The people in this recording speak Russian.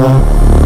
了。